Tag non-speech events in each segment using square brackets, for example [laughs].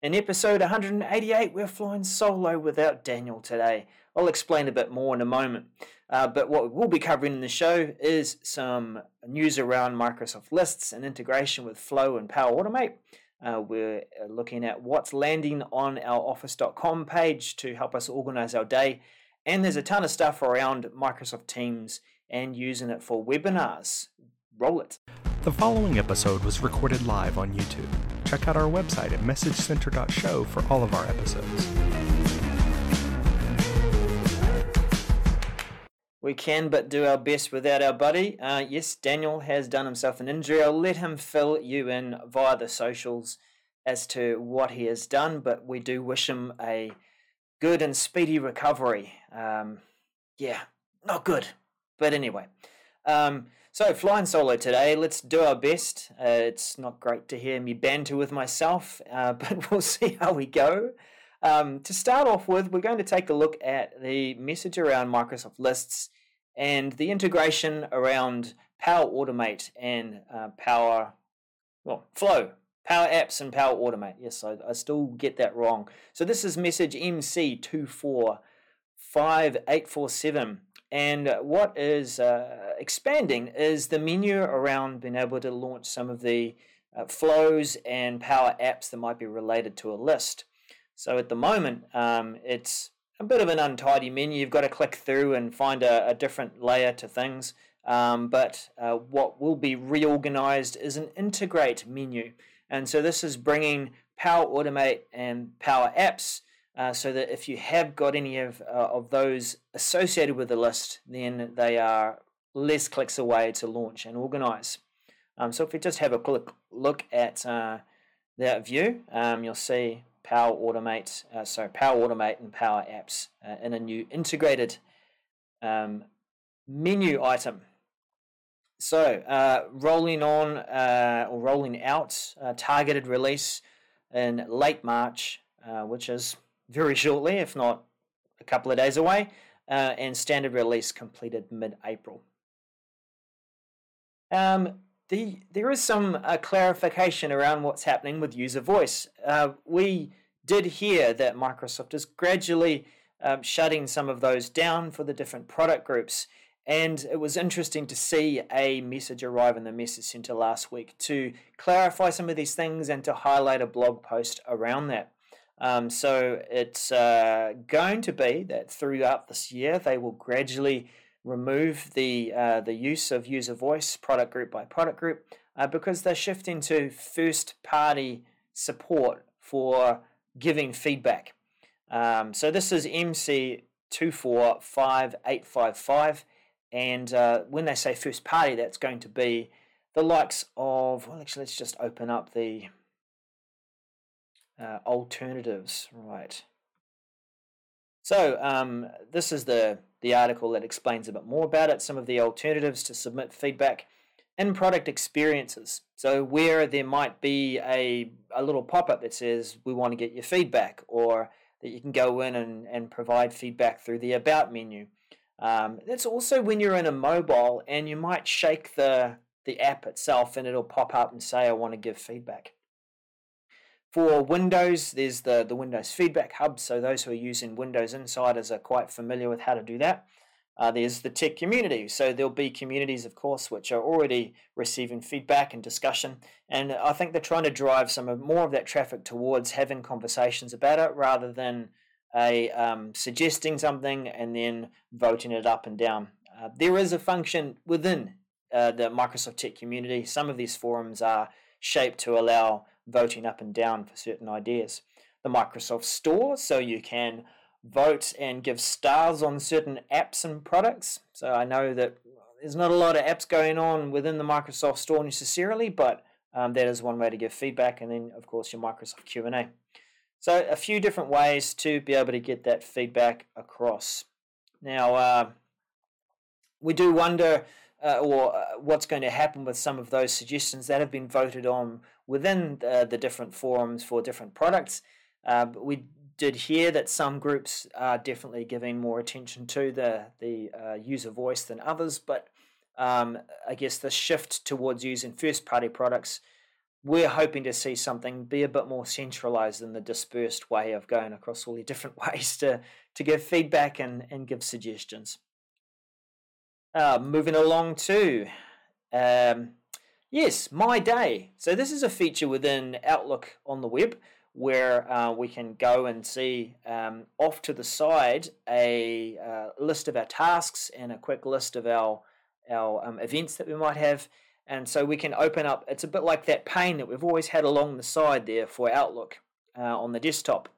In episode 188, we're flying solo without Daniel today. I'll explain a bit more in a moment. Uh, but what we'll be covering in the show is some news around Microsoft lists and integration with Flow and Power Automate. Uh, we're uh, looking at what's landing on our office.com page to help us organize our day. And there's a ton of stuff around Microsoft Teams and using it for webinars. Roll it. The following episode was recorded live on YouTube. Check out our website at messagecenter.show for all of our episodes. We can but do our best without our buddy. Uh, yes, Daniel has done himself an injury. I'll let him fill you in via the socials as to what he has done, but we do wish him a good and speedy recovery. Um, yeah, not good. But anyway, um, so flying solo today. Let's do our best. Uh, it's not great to hear me banter with myself, [laughs] uh, but we'll see how we go. Um, to start off with, we're going to take a look at the message around Microsoft Lists and the integration around Power Automate and uh, Power, well, Flow, Power Apps and Power Automate. Yes, I, I still get that wrong. So this is message MC24587. And what is uh, expanding is the menu around being able to launch some of the uh, flows and power apps that might be related to a list. So at the moment, um, it's a bit of an untidy menu. You've got to click through and find a, a different layer to things. Um, but uh, what will be reorganized is an integrate menu. And so this is bringing Power Automate and Power Apps uh, so that if you have got any of, uh, of those associated with the list, then they are less clicks away to launch and organize. Um, so if we just have a quick look at uh, that view, um, you'll see Power Automate, uh, sorry, Power Automate and Power Apps uh, in a new integrated um, menu item. So uh, rolling on or rolling out targeted release in late March, which is very shortly, if not a couple of days away, and standard release completed mid-April. Um, the, there is some uh, clarification around what's happening with user voice. Uh, we did hear that Microsoft is gradually um, shutting some of those down for the different product groups. And it was interesting to see a message arrive in the message center last week to clarify some of these things and to highlight a blog post around that. Um, so it's uh, going to be that throughout this year they will gradually remove the uh, the use of user voice product group by product group uh, because they're shifting to first party support for giving feedback. Um, so this is MC two four five eight five five, and uh, when they say first party, that's going to be the likes of. Well, actually, let's just open up the uh, alternatives, right? So um, this is the the article that explains a bit more about it, some of the alternatives to submit feedback in product experiences. So where there might be a, a little pop-up that says we want to get your feedback or that you can go in and, and provide feedback through the about menu. Um, that's also when you're in a mobile and you might shake the, the app itself and it'll pop up and say I want to give feedback. For Windows, there's the, the Windows Feedback Hub, so those who are using Windows Insiders are quite familiar with how to do that. Uh, there's the tech community, so there'll be communities, of course, which are already receiving feedback and discussion, and I think they're trying to drive some of, more of that traffic towards having conversations about it rather than a um, suggesting something and then voting it up and down. Uh, there is a function within uh, the Microsoft Tech community. Some of these forums are shaped to allow voting up and down for certain ideas. The Microsoft Store, so you can vote and give stars on certain apps and products. So I know that there's not a lot of apps going on within the Microsoft Store necessarily, but um, that is one way to give feedback. And then, of course, your Microsoft Q&A. So a few different ways to be able to get that feedback across. Now, uh, we do wonder uh, or uh, what's going to happen with some of those suggestions that have been voted on within the, the different forums for different products. Uh, we did hear that some groups are definitely giving more attention to the the uh, user voice than others, but um, I guess the shift towards using first party products we're hoping to see something be a bit more centralized than the dispersed way of going across all the different [laughs] ways to, to give feedback and, and give suggestions. Uh, moving along to, um, yes, My Day. So, this is a feature within Outlook on the web where uh, we can go and see um, off to the side a uh, list of our tasks and a quick list of our, our um, events that we might have. And so we can open up, it's a bit like that pane that we've always had along the side there for Outlook uh, on the desktop.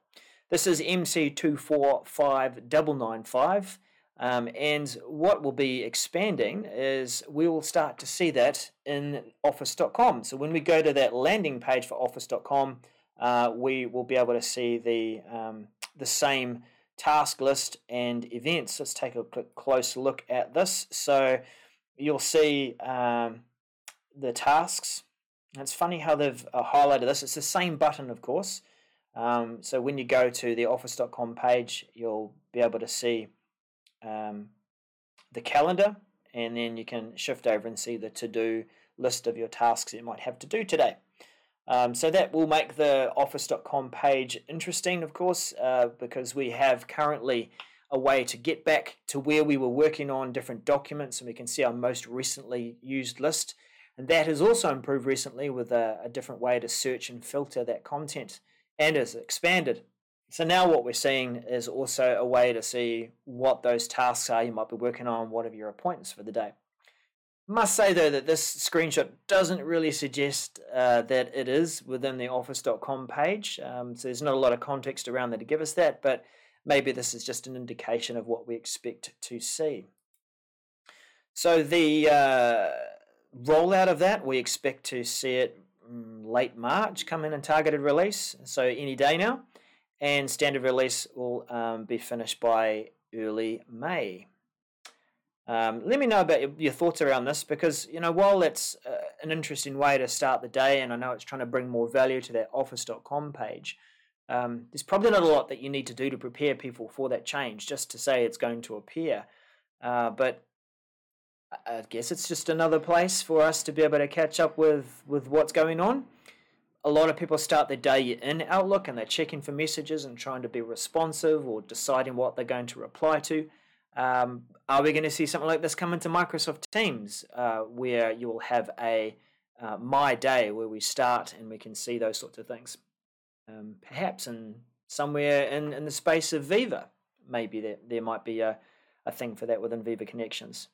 This is MC245995. Um, and what will be expanding is we will start to see that in Office.com. So when we go to that landing page for Office.com, uh, we will be able to see the, um, the same task list and events. Let's take a close look at this. So you'll see um, the tasks. it's funny how they've uh, highlighted this. It's the same button, of course. Um, so when you go to the office.com page, you'll be able to see um, the calendar, and then you can shift over and see the to do list of your tasks you might have to do today. Um, so that will make the office.com page interesting, of course, uh, because we have currently a way to get back to where we were working on different documents and we can see our most recently used list. And that has also improved recently with a, a different way to search and filter that content and has expanded. So now what we're seeing is also a way to see what those tasks are you might be working on, what are your appointments for the day. Must say though that this screenshot doesn't really suggest uh, that it is within the office.com page. Um, so there's not a lot of context around there to give us that, but maybe this is just an indication of what we expect to see. So the uh, rollout of that, we expect to see it mm, late March come in and targeted release, so any day now, and standard release will um, be finished by early May. Um, let me know about your, thoughts around this because, you know, while it's uh, an interesting way to start the day and I know it's trying to bring more value to that office.com page, um, there's probably not a lot that you need to do to prepare people for that change just to say it's going to appear. Uh, but I guess it's just another place for us to be able to catch up with, with what's going on. A lot of people start their day in Outlook and they're checking for messages and trying to be responsive or deciding what they're going to reply to. Um, are we going to see something like this come into Microsoft Teams, uh, where you will have a uh, My Day where we start and we can see those sorts of things? Um, perhaps in somewhere in, in the space of Viva, maybe there, there might be a, a thing for that within Viva Connections.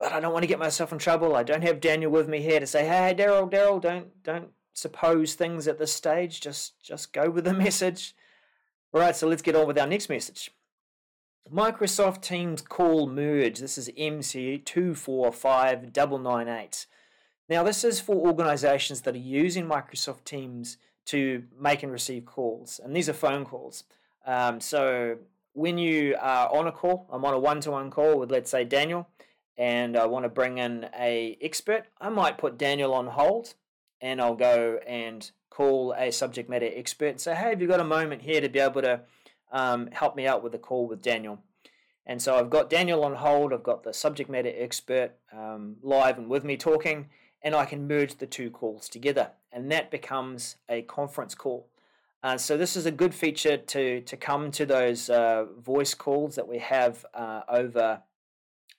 But I don't want to get myself in trouble. I don't have Daniel with me here to say, "Hey, Darrell, Darrell, don't don't suppose things at this stage. Just just go with the [laughs] message." All right, so let's get on with our next message. Microsoft Teams call merge. This is MC245998. Now, this is for organizations that are using Microsoft Teams to make and receive calls, and these are phone calls. Um, so, when you are on a call, I'm on a one to one call with, let's say, Daniel, and I want to bring in a expert, I might put Daniel on hold and I'll go and call a subject matter expert and say, hey, have you got a moment here to be able to um, help me out with the call with Daniel. And so I've got Daniel on hold, I've got the subject matter expert um, live and with me talking, and I can merge the two calls together. And that becomes a conference call. Uh, so this is a good feature to, to come to those uh, voice calls that we have uh, over,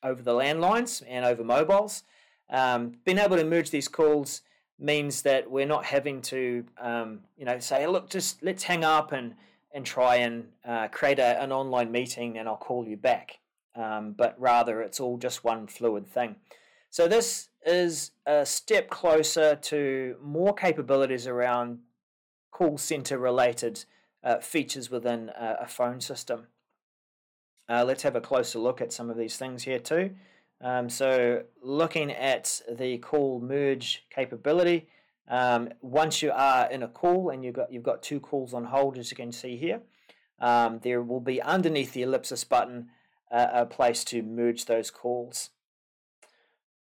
over the landlines and over mobiles. Um, being able to merge these calls means that we're not having to, um, you know, say, look, just let's hang up and and try and uh, create a, an online meeting and I'll call you back. Um, but rather, it's all just one fluid thing. So, this is a step closer to more capabilities around call center related uh, features within a, a phone system. Uh, let's have a closer look at some of these things here, too. Um, so, looking at the call merge capability, um, once you are in a call and you've got you've got two calls on hold, as you can see here, um, there will be underneath the ellipsis button uh, a place to merge those calls.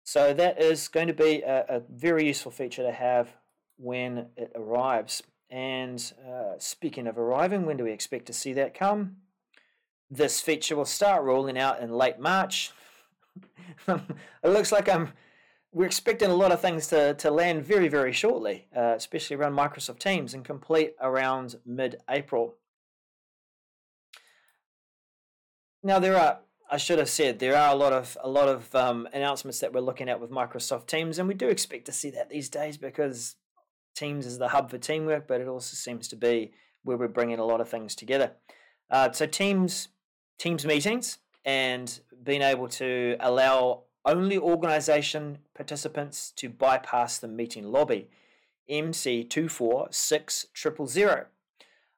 So that is going to be a, a very useful feature to have when it arrives. And uh, speaking of arriving, when do we expect to see that come? This feature will start rolling out in late March. It looks like I'm we're expecting a lot of things to, to land very, very shortly, uh, especially around Microsoft Teams and complete around mid April. Now, there are, I should have said, there are a lot of a lot of um, announcements that we're looking at with Microsoft Teams, and we do expect to see that these days because Teams is the hub for teamwork, but it also seems to be where we're bringing a lot of things together. Uh, so Teams Teams meetings and being able to allow only organization participants to bypass the meeting lobby. MC246000.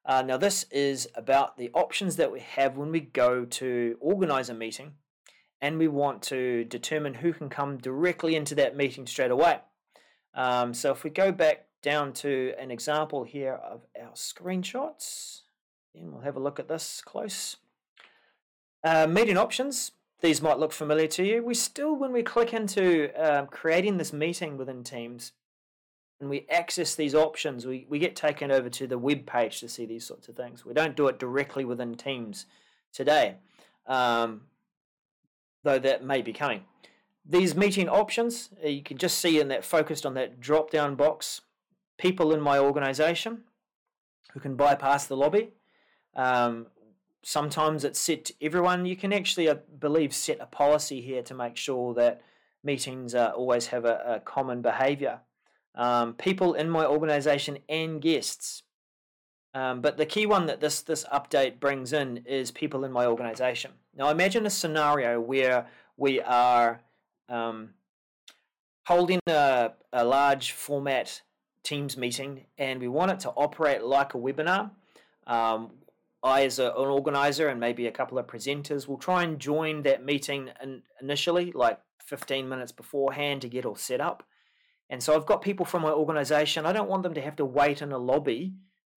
Uh, now, this is about the options that we have when we go to organize a meeting and we want to determine who can come directly into that meeting straight away. Um, so, if we go back down to an example here of our screenshots, and we'll have a look at this close. Uh, meeting options, these might look familiar to you. We still, when we click into um, creating this meeting within Teams, and we access these options, we, we get taken over to the web page to see these sorts of things. We don't do it directly within Teams today, um, though that may be coming. These meeting options, uh, you can just see in that focused on that drop down box, people in my organization who can bypass the lobby. Um, sometimes it's set everyone. You can actually, I believe, set a policy here to make sure that meetings uh, always have a, a common behavior. Um, people in my organization and guests. Um, but the key one that this this update brings in is people in my organization. Now, imagine a scenario where we are um, holding a, a large format Teams meeting and we want it to operate like a webinar. Um, I, as a, an organizer and maybe a couple of presenters, will try and join that meeting in, initially, like 15 minutes beforehand, to get all set up. And so I've got people from my organization. I don't want them to have to wait in a lobby.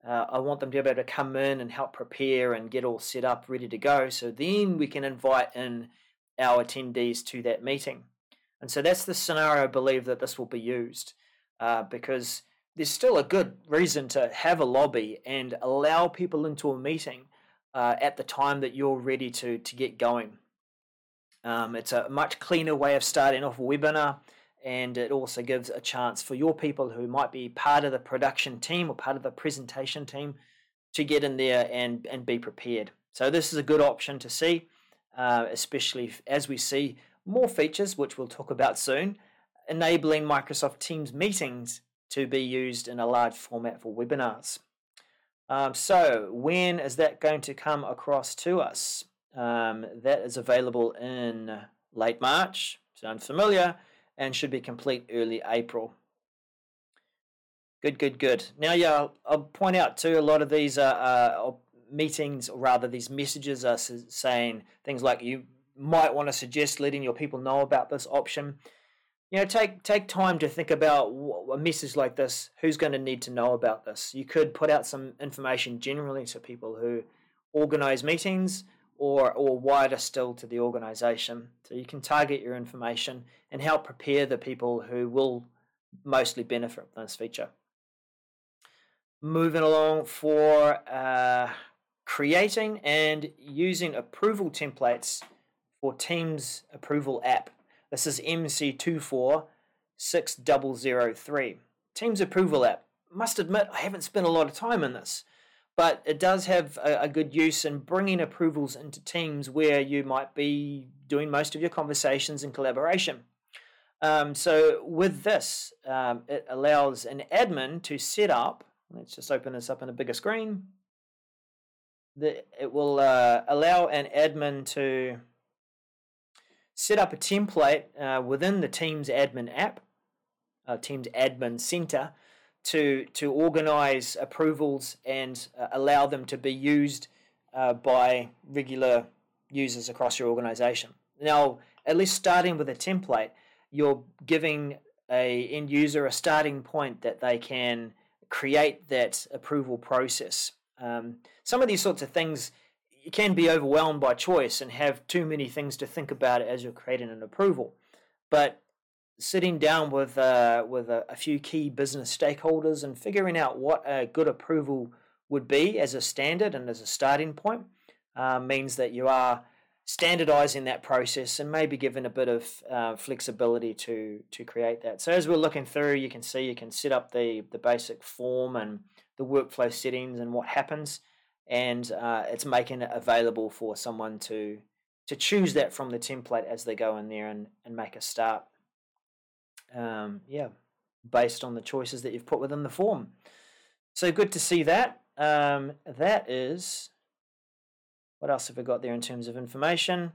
Uh, I want them to be able to come in and help prepare and get all set up, ready to go. So then we can invite in our attendees to that meeting. And so that's the scenario I believe that this will be used uh, because there's still a good reason to have a lobby and allow people into a meeting uh, at the time that you're ready to, to get going. Um, it's a much cleaner way of starting off a webinar, and it also gives a chance for your people who might be part of the production team or part of the presentation team to get in there and, and be prepared. So, this is a good option to see, uh, especially as we see more features, which we'll talk about soon, enabling Microsoft Teams meetings to be used in a large format for webinars. Um, so, when is that going to come across to us? Um, that is available in late March, sounds familiar, and should be complete early April. Good, good, good. Now, yeah, I'll, I'll point out too, a lot of these uh, meetings, or rather, these messages are saying things like you might want to suggest letting your people know about this option you know take take time to think about a message like this. Who's going to need to know about this? You could put out some information generally to people who organize meetings or or wider still to the organization. So you can target your information and help prepare the people who will mostly benefit from this feature. Moving along for uh, creating and using approval templates for teams approval app this is MC24603. Teams Approval app. Must admit, I haven't spent a lot of time in this, but it does have a, a good use in bringing approvals into teams where you might be doing most of your conversations and collaboration. Um, so with this, um, it allows an admin to set up. Let's just open this up in a bigger screen. The, it will uh, allow an admin to set up a template uh, within the Teams admin app, uh, Teams admin center, to to organize approvals and uh, allow them to be used uh, by regular users across your organization. Now, at least starting with a template, you're giving a end user a starting point that they can create that approval process. Um, some of these sorts of things can be overwhelmed by choice and have too many things to think about as you're creating an approval. But sitting down with uh, with a, a, few key business stakeholders and figuring out what a good approval would be as a standard and as a starting point uh, means that you are standardizing that process and maybe giving a bit of uh, flexibility to to create that. So as we're looking through, you can see you can set up the the basic form and the workflow settings and what happens, and uh, it's making it available for someone to to choose that from the template as they go in there and, and make a start. Um, yeah, based on the choices that you've put within the form. So good to see that. Um, that is what else have we got there in terms of information?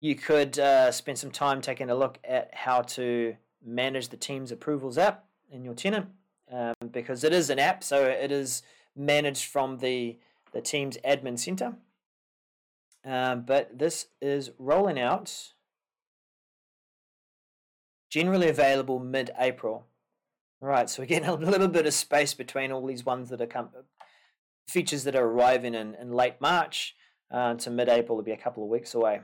You could uh, spend some time taking a look at how to manage the Teams Approvals app in your tenant um, because it is an app, so it is managed from the, the Teams Admin Center. Um, but this is rolling out, generally available mid April. Right, so getting [laughs] a little bit of space between all these ones that are come, features that are arriving in, in late March uh, to mid April will be a couple of weeks away.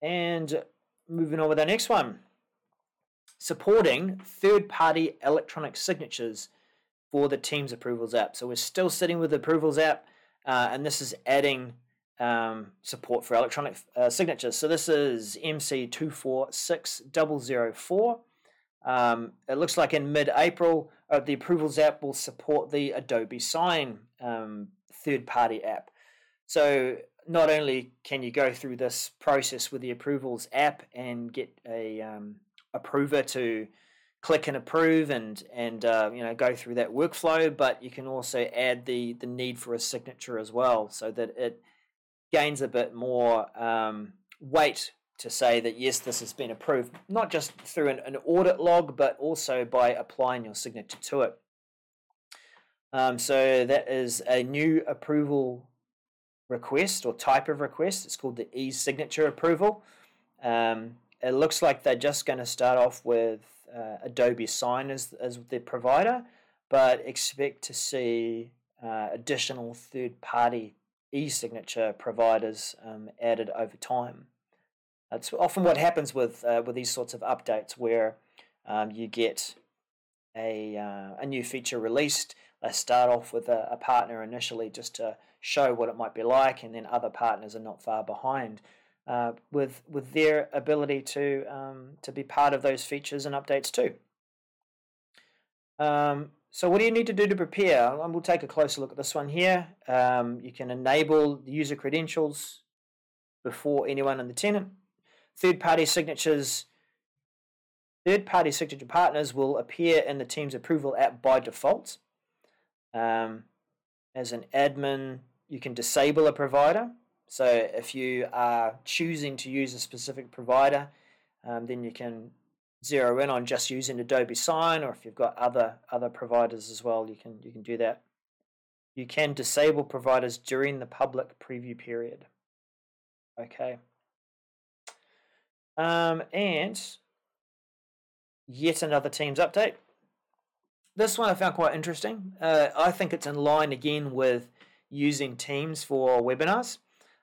And moving on with our next one supporting third party electronic signatures for the Teams Approvals app. So we're still sitting with the Approvals app, uh, and this is adding um, support for electronic uh, signatures. So this is MC246004. Um, it looks like in mid April, uh, the Approvals app will support the Adobe Sign um, third party app. So not only can you go through this process with the Approvals app and get a um, approver to click and approve and and uh, you know go through that workflow, but you can also add the the need for a signature as well, so that it gains a bit more um, weight to say that yes, this has been approved, not just through an, an audit log, but also by applying your signature to it. Um, so that is a new approval request or type of request. It's called the e-signature approval. Um, it looks like they're just going to start off with uh, Adobe Sign as, as the provider, but expect to see uh, additional third-party e-signature providers um, added over time. That's often what happens with uh, with these sorts of updates, where um, you get a uh, a new feature released. They start off with a, a, partner initially just to show what it might be like, and then other partners are not far behind uh, with with their ability to um, to be part of those features and updates too. Um, so what do you need to do to prepare? And we'll take a closer look at this one here. Um, you can enable the user credentials before anyone in the tenant Third party signatures, third party signature partners will appear in the Teams approval app by default. Um, as an admin, you can disable a provider. So if you are choosing to use a specific provider, um, then you can zero in on just using Adobe Sign, or if you've got other other providers as well, you can you can do that. You can disable providers during the public preview period. Okay. Um, and yet another Teams update. This one I found quite interesting. Uh, I think it's in line again with using Teams for webinars.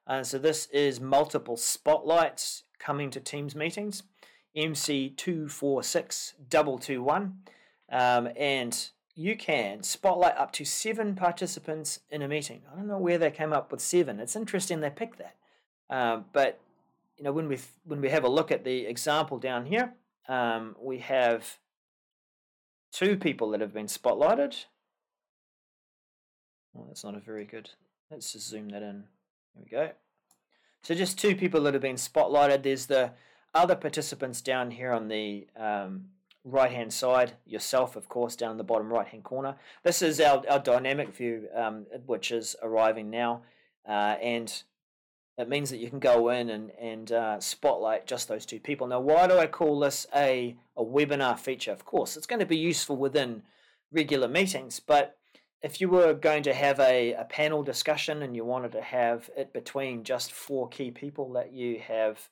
Uh, so this is multiple spotlights coming to Teams meetings, MC246221. Um, and you can spotlight up to seven participants in a meeting. I don't know where they came up with seven. It's interesting they picked that. Um, but you know, when we when we have a look at the example down here, um, we have two people that have been spotlighted. Well, that's not a very good. Let's just zoom that in. There we go. So just two people that have been spotlighted. There's the other participants down here on the um, right hand side, yourself, of course, down in the bottom right hand corner. This is our, our dynamic view, um, which is arriving now. Uh, and it means that you can go in and, and uh, spotlight just those two people. Now, why do I call this a, a webinar feature? Of course, it's going to be useful within regular meetings, but if you were going to have a, a panel discussion and you wanted to have it between just four key people that you have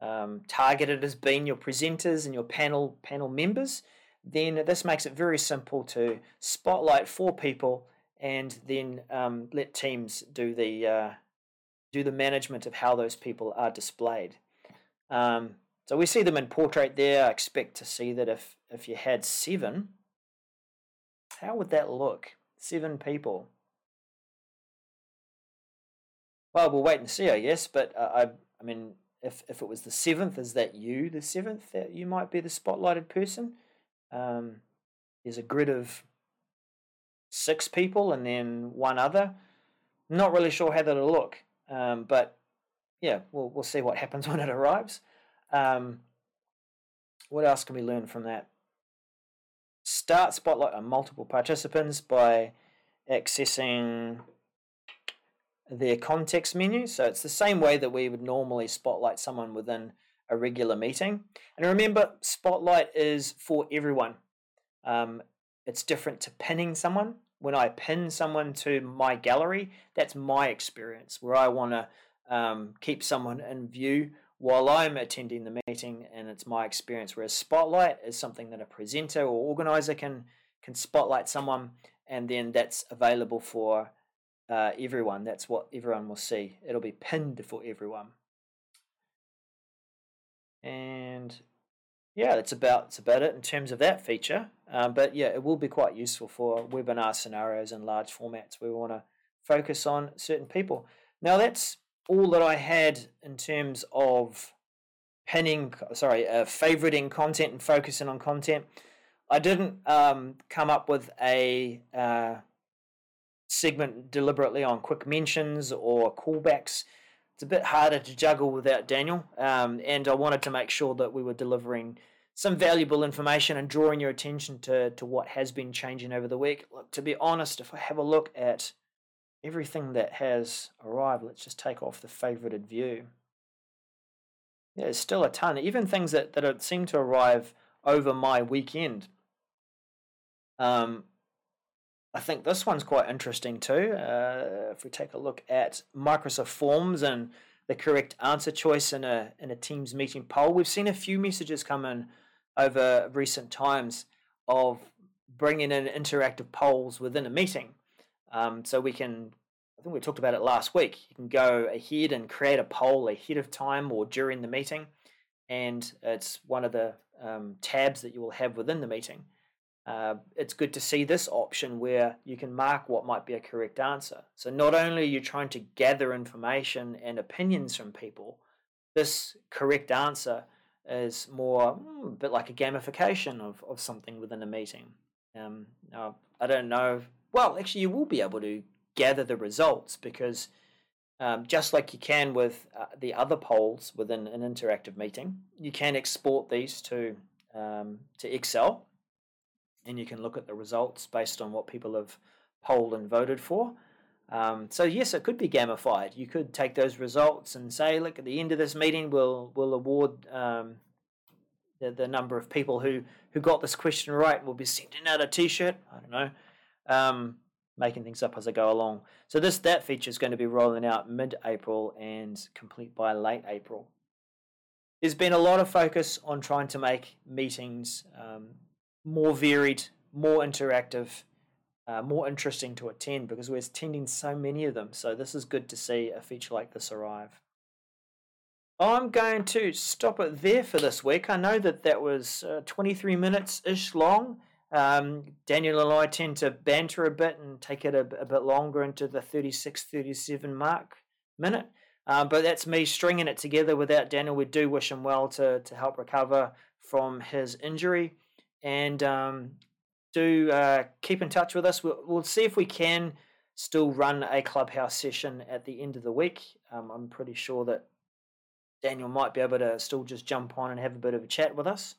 um, targeted as being your presenters and your panel panel members, then this makes it very simple to spotlight four people and then um, let teams do the uh, do the management of how those people are displayed. Um, so we see them in portrait there. I expect to see that if, if you had seven, how would that look? Seven people. Well, we'll wait and see, I guess. But uh, I, I mean, if if it was the seventh, is that you, the seventh, that you might be the spotlighted person? Um, there's a grid of six people and then one other. Not really sure how that'll look, um, but yeah, we'll we'll see what happens [laughs] when it arrives. Um, what else can we learn from that? Start spotlight on multiple participants by accessing their context menu. So it's the same way that we would normally spotlight someone within a regular meeting. And remember, spotlight is for everyone. Um, it's different to pinning someone. When I pin someone to my gallery, that's my experience where I want to um, keep someone in view while I'm attending the meeting, and it's my experience. Whereas spotlight is something that a presenter or organizer can can spotlight someone, and then that's available for uh, everyone. That's what everyone will see. It'll be pinned for everyone. And yeah, that's about that's about it in terms of that feature. Um, but yeah, it will be quite useful for webinar scenarios and large formats where we want to focus on certain people. Now that's all that I had in terms of pinning, sorry, uh, favoriting content and focusing on content. I didn't um, come up with a uh, segment deliberately on quick mentions or callbacks. It's a bit harder to juggle without Daniel, um, and I wanted to make sure that we were delivering some valuable information and drawing your attention to, to what has been changing over the week. Look, to be honest, if I have a look at everything that has arrived, let's just take off the favorited view. There's still a ton, even things that, that seem to arrive over my weekend. Um, I think this one's quite interesting too. Uh, if we take a look at Microsoft Forms and the correct answer choice in a in a Teams meeting poll, we've seen a few messages come in over recent times of bringing in interactive polls within a meeting. Um, so we can, I think we talked about it last week. You can go ahead and create a poll ahead of time or during the meeting, and it's one of the um, tabs that you will have within the meeting. Uh, it's good to see this option where you can mark what might be a correct answer. So not only are you trying to gather information and opinions from people, this correct answer is more hmm, a bit like a gamification of, of something within a meeting. Um, now, I don't know. Well, actually, you will be able to gather the results because um, just like you can with uh, the other polls within an interactive meeting, you can export these to um, to Excel and you can look at the results based on what people have polled and voted for. Um, so yes, it could be gamified. You could take those results and say, look, at the end of this meeting, we'll we'll award um, the number of people who who got this question right. We'll be sending out a T-shirt. I don't know, um, making things up as I go along. So this that feature is going to be rolling out mid-April and complete by late April. There's been a lot of focus on trying to make meetings um, more varied, more interactive, uh, more interesting to attend because we're attending so many of them. So this is good to see a feature like this arrive. I'm going to stop it there for this week. I know that that was uh, 23 minutes ish long. Um, Daniel and I tend to banter a bit and take it a, a bit longer into the 36 37 mark minute. Um, but that's me stringing it together without Daniel. We do wish him well to, to help recover from his injury and um, do uh, keep in touch with us. We'll, we'll, see if we can still run a clubhouse session at the end of the week. Um, I'm pretty sure that Daniel might be able to still just jump on and have a bit of a chat with us.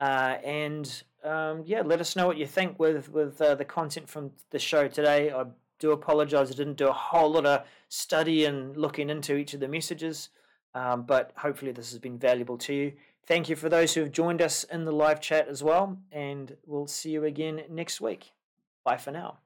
Uh, and um, yeah, let us know what you think with with uh, the content from the show today. I do apologize; I didn't do a whole lot of study and looking into each of the messages, um, but hopefully this has been valuable to you. Thank you for those who have joined us in the live chat as well, and we'll see you again next week. Bye for now.